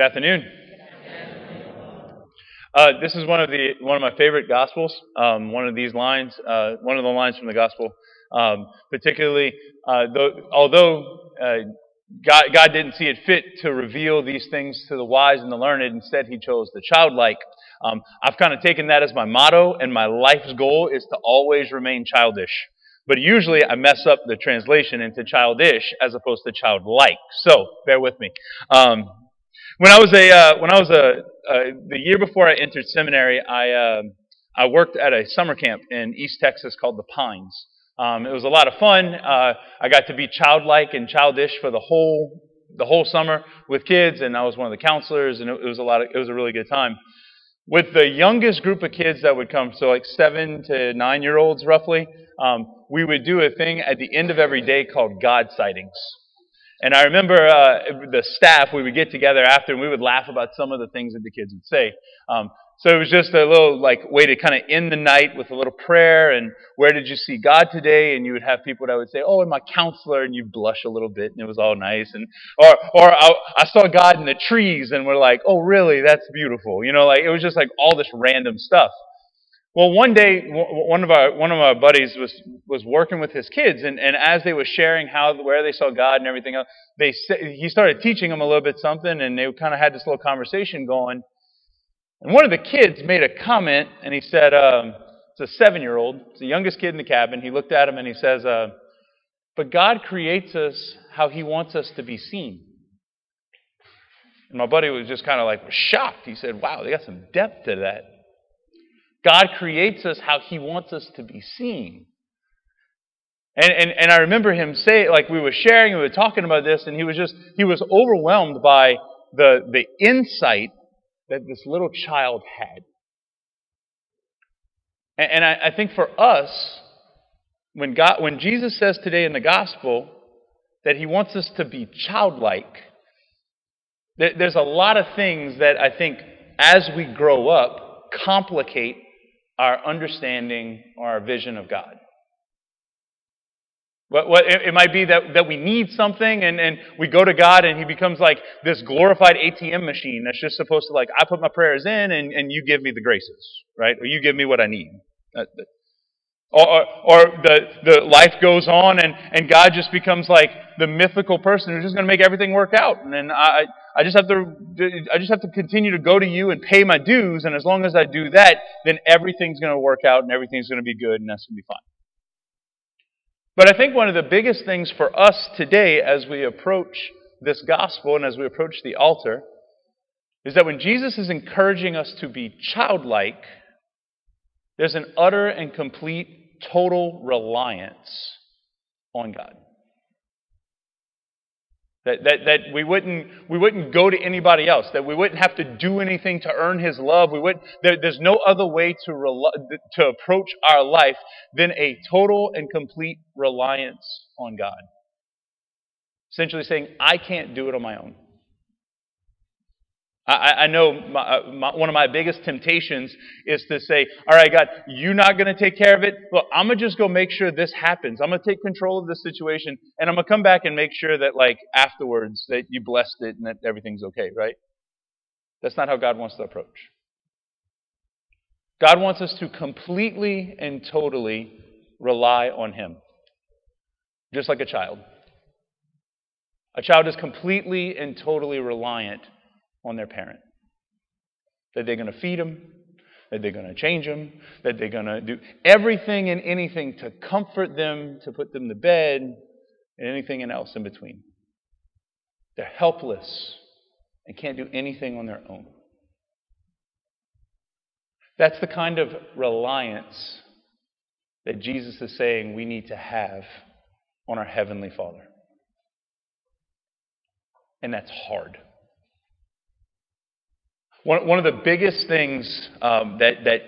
Good afternoon. Uh, this is one of the one of my favorite gospels. Um, one of these lines, uh, one of the lines from the gospel, um, particularly uh, though, although uh, God, God didn't see it fit to reveal these things to the wise and the learned. Instead, He chose the childlike. Um, I've kind of taken that as my motto, and my life's goal is to always remain childish. But usually, I mess up the translation into childish as opposed to childlike. So bear with me. Um, when I was a uh, when I was a uh, the year before I entered seminary, I uh, I worked at a summer camp in East Texas called the Pines. Um, it was a lot of fun. Uh, I got to be childlike and childish for the whole the whole summer with kids, and I was one of the counselors, and it, it was a lot. Of, it was a really good time. With the youngest group of kids that would come, so like seven to nine year olds roughly, um, we would do a thing at the end of every day called God sightings. And I remember uh, the staff, we would get together after and we would laugh about some of the things that the kids would say. Um, so it was just a little like way to kind of end the night with a little prayer and where did you see God today? And you would have people that would say, oh, and my counselor, and you'd blush a little bit and it was all nice. And or or I, I saw God in the trees and we're like, oh, really? That's beautiful. You know, like it was just like all this random stuff. Well, one day, one of our one of our buddies was was working with his kids, and, and as they were sharing how where they saw God and everything else, they he started teaching them a little bit something, and they kind of had this little conversation going. And one of the kids made a comment, and he said, um, "It's a seven-year-old, it's the youngest kid in the cabin." He looked at him and he says, uh, "But God creates us how He wants us to be seen." And my buddy was just kind of like shocked. He said, "Wow, they got some depth to that." God creates us how He wants us to be seen. And, and, and I remember him say, like we were sharing, we were talking about this, and he was just, he was overwhelmed by the, the insight that this little child had. And, and I, I think for us, when, God, when Jesus says today in the gospel that he wants us to be childlike, there's a lot of things that I think as we grow up complicate our understanding or our vision of God. What, what, it, might be that, that we need something and, and we go to God and He becomes like this glorified ATM machine that's just supposed to, like, I put my prayers in and, and you give me the graces, right? Or you give me what I need. Or, or, or, the, the life goes on and, and God just becomes like the mythical person who's just going to make everything work out. And then I, I just have to, I just have to continue to go to you and pay my dues. And as long as I do that, then everything's going to work out and everything's going to be good and that's going to be fine. But I think one of the biggest things for us today as we approach this gospel and as we approach the altar is that when Jesus is encouraging us to be childlike, there's an utter and complete total reliance on God. That, that, that we, wouldn't, we wouldn't go to anybody else, that we wouldn't have to do anything to earn His love. We would, there, there's no other way to, rel- to approach our life than a total and complete reliance on God. Essentially saying, I can't do it on my own. I, I know my, uh, my, one of my biggest temptations is to say, All right, God, you're not going to take care of it. Well, I'm going to just go make sure this happens. I'm going to take control of this situation, and I'm going to come back and make sure that, like, afterwards, that you blessed it and that everything's okay, right? That's not how God wants to approach. God wants us to completely and totally rely on Him, just like a child. A child is completely and totally reliant on their parent. That they're going to feed them, that they're going to change them, that they're going to do everything and anything to comfort them, to put them to bed, and anything else in between. They're helpless and can't do anything on their own. That's the kind of reliance that Jesus is saying we need to have on our Heavenly Father. And that's hard. One, one of the biggest things um, that, that,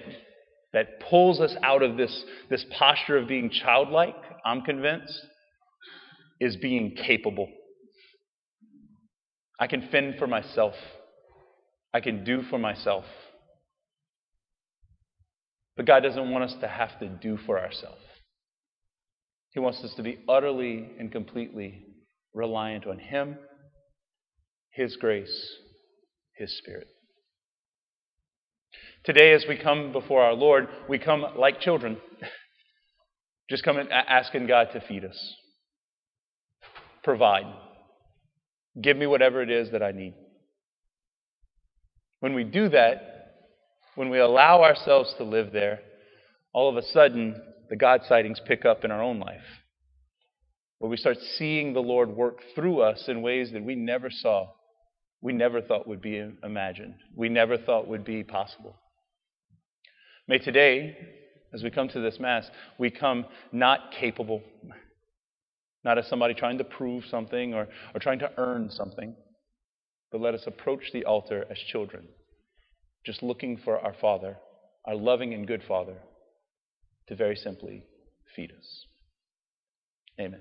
that pulls us out of this, this posture of being childlike, I'm convinced, is being capable. I can fend for myself, I can do for myself. But God doesn't want us to have to do for ourselves. He wants us to be utterly and completely reliant on Him, His grace, His Spirit. Today, as we come before our Lord, we come like children, just come asking God to feed us, provide, give me whatever it is that I need. When we do that, when we allow ourselves to live there, all of a sudden the God sightings pick up in our own life. Where we start seeing the Lord work through us in ways that we never saw, we never thought would be imagined, we never thought would be possible. May today, as we come to this Mass, we come not capable, not as somebody trying to prove something or, or trying to earn something, but let us approach the altar as children, just looking for our Father, our loving and good Father, to very simply feed us. Amen.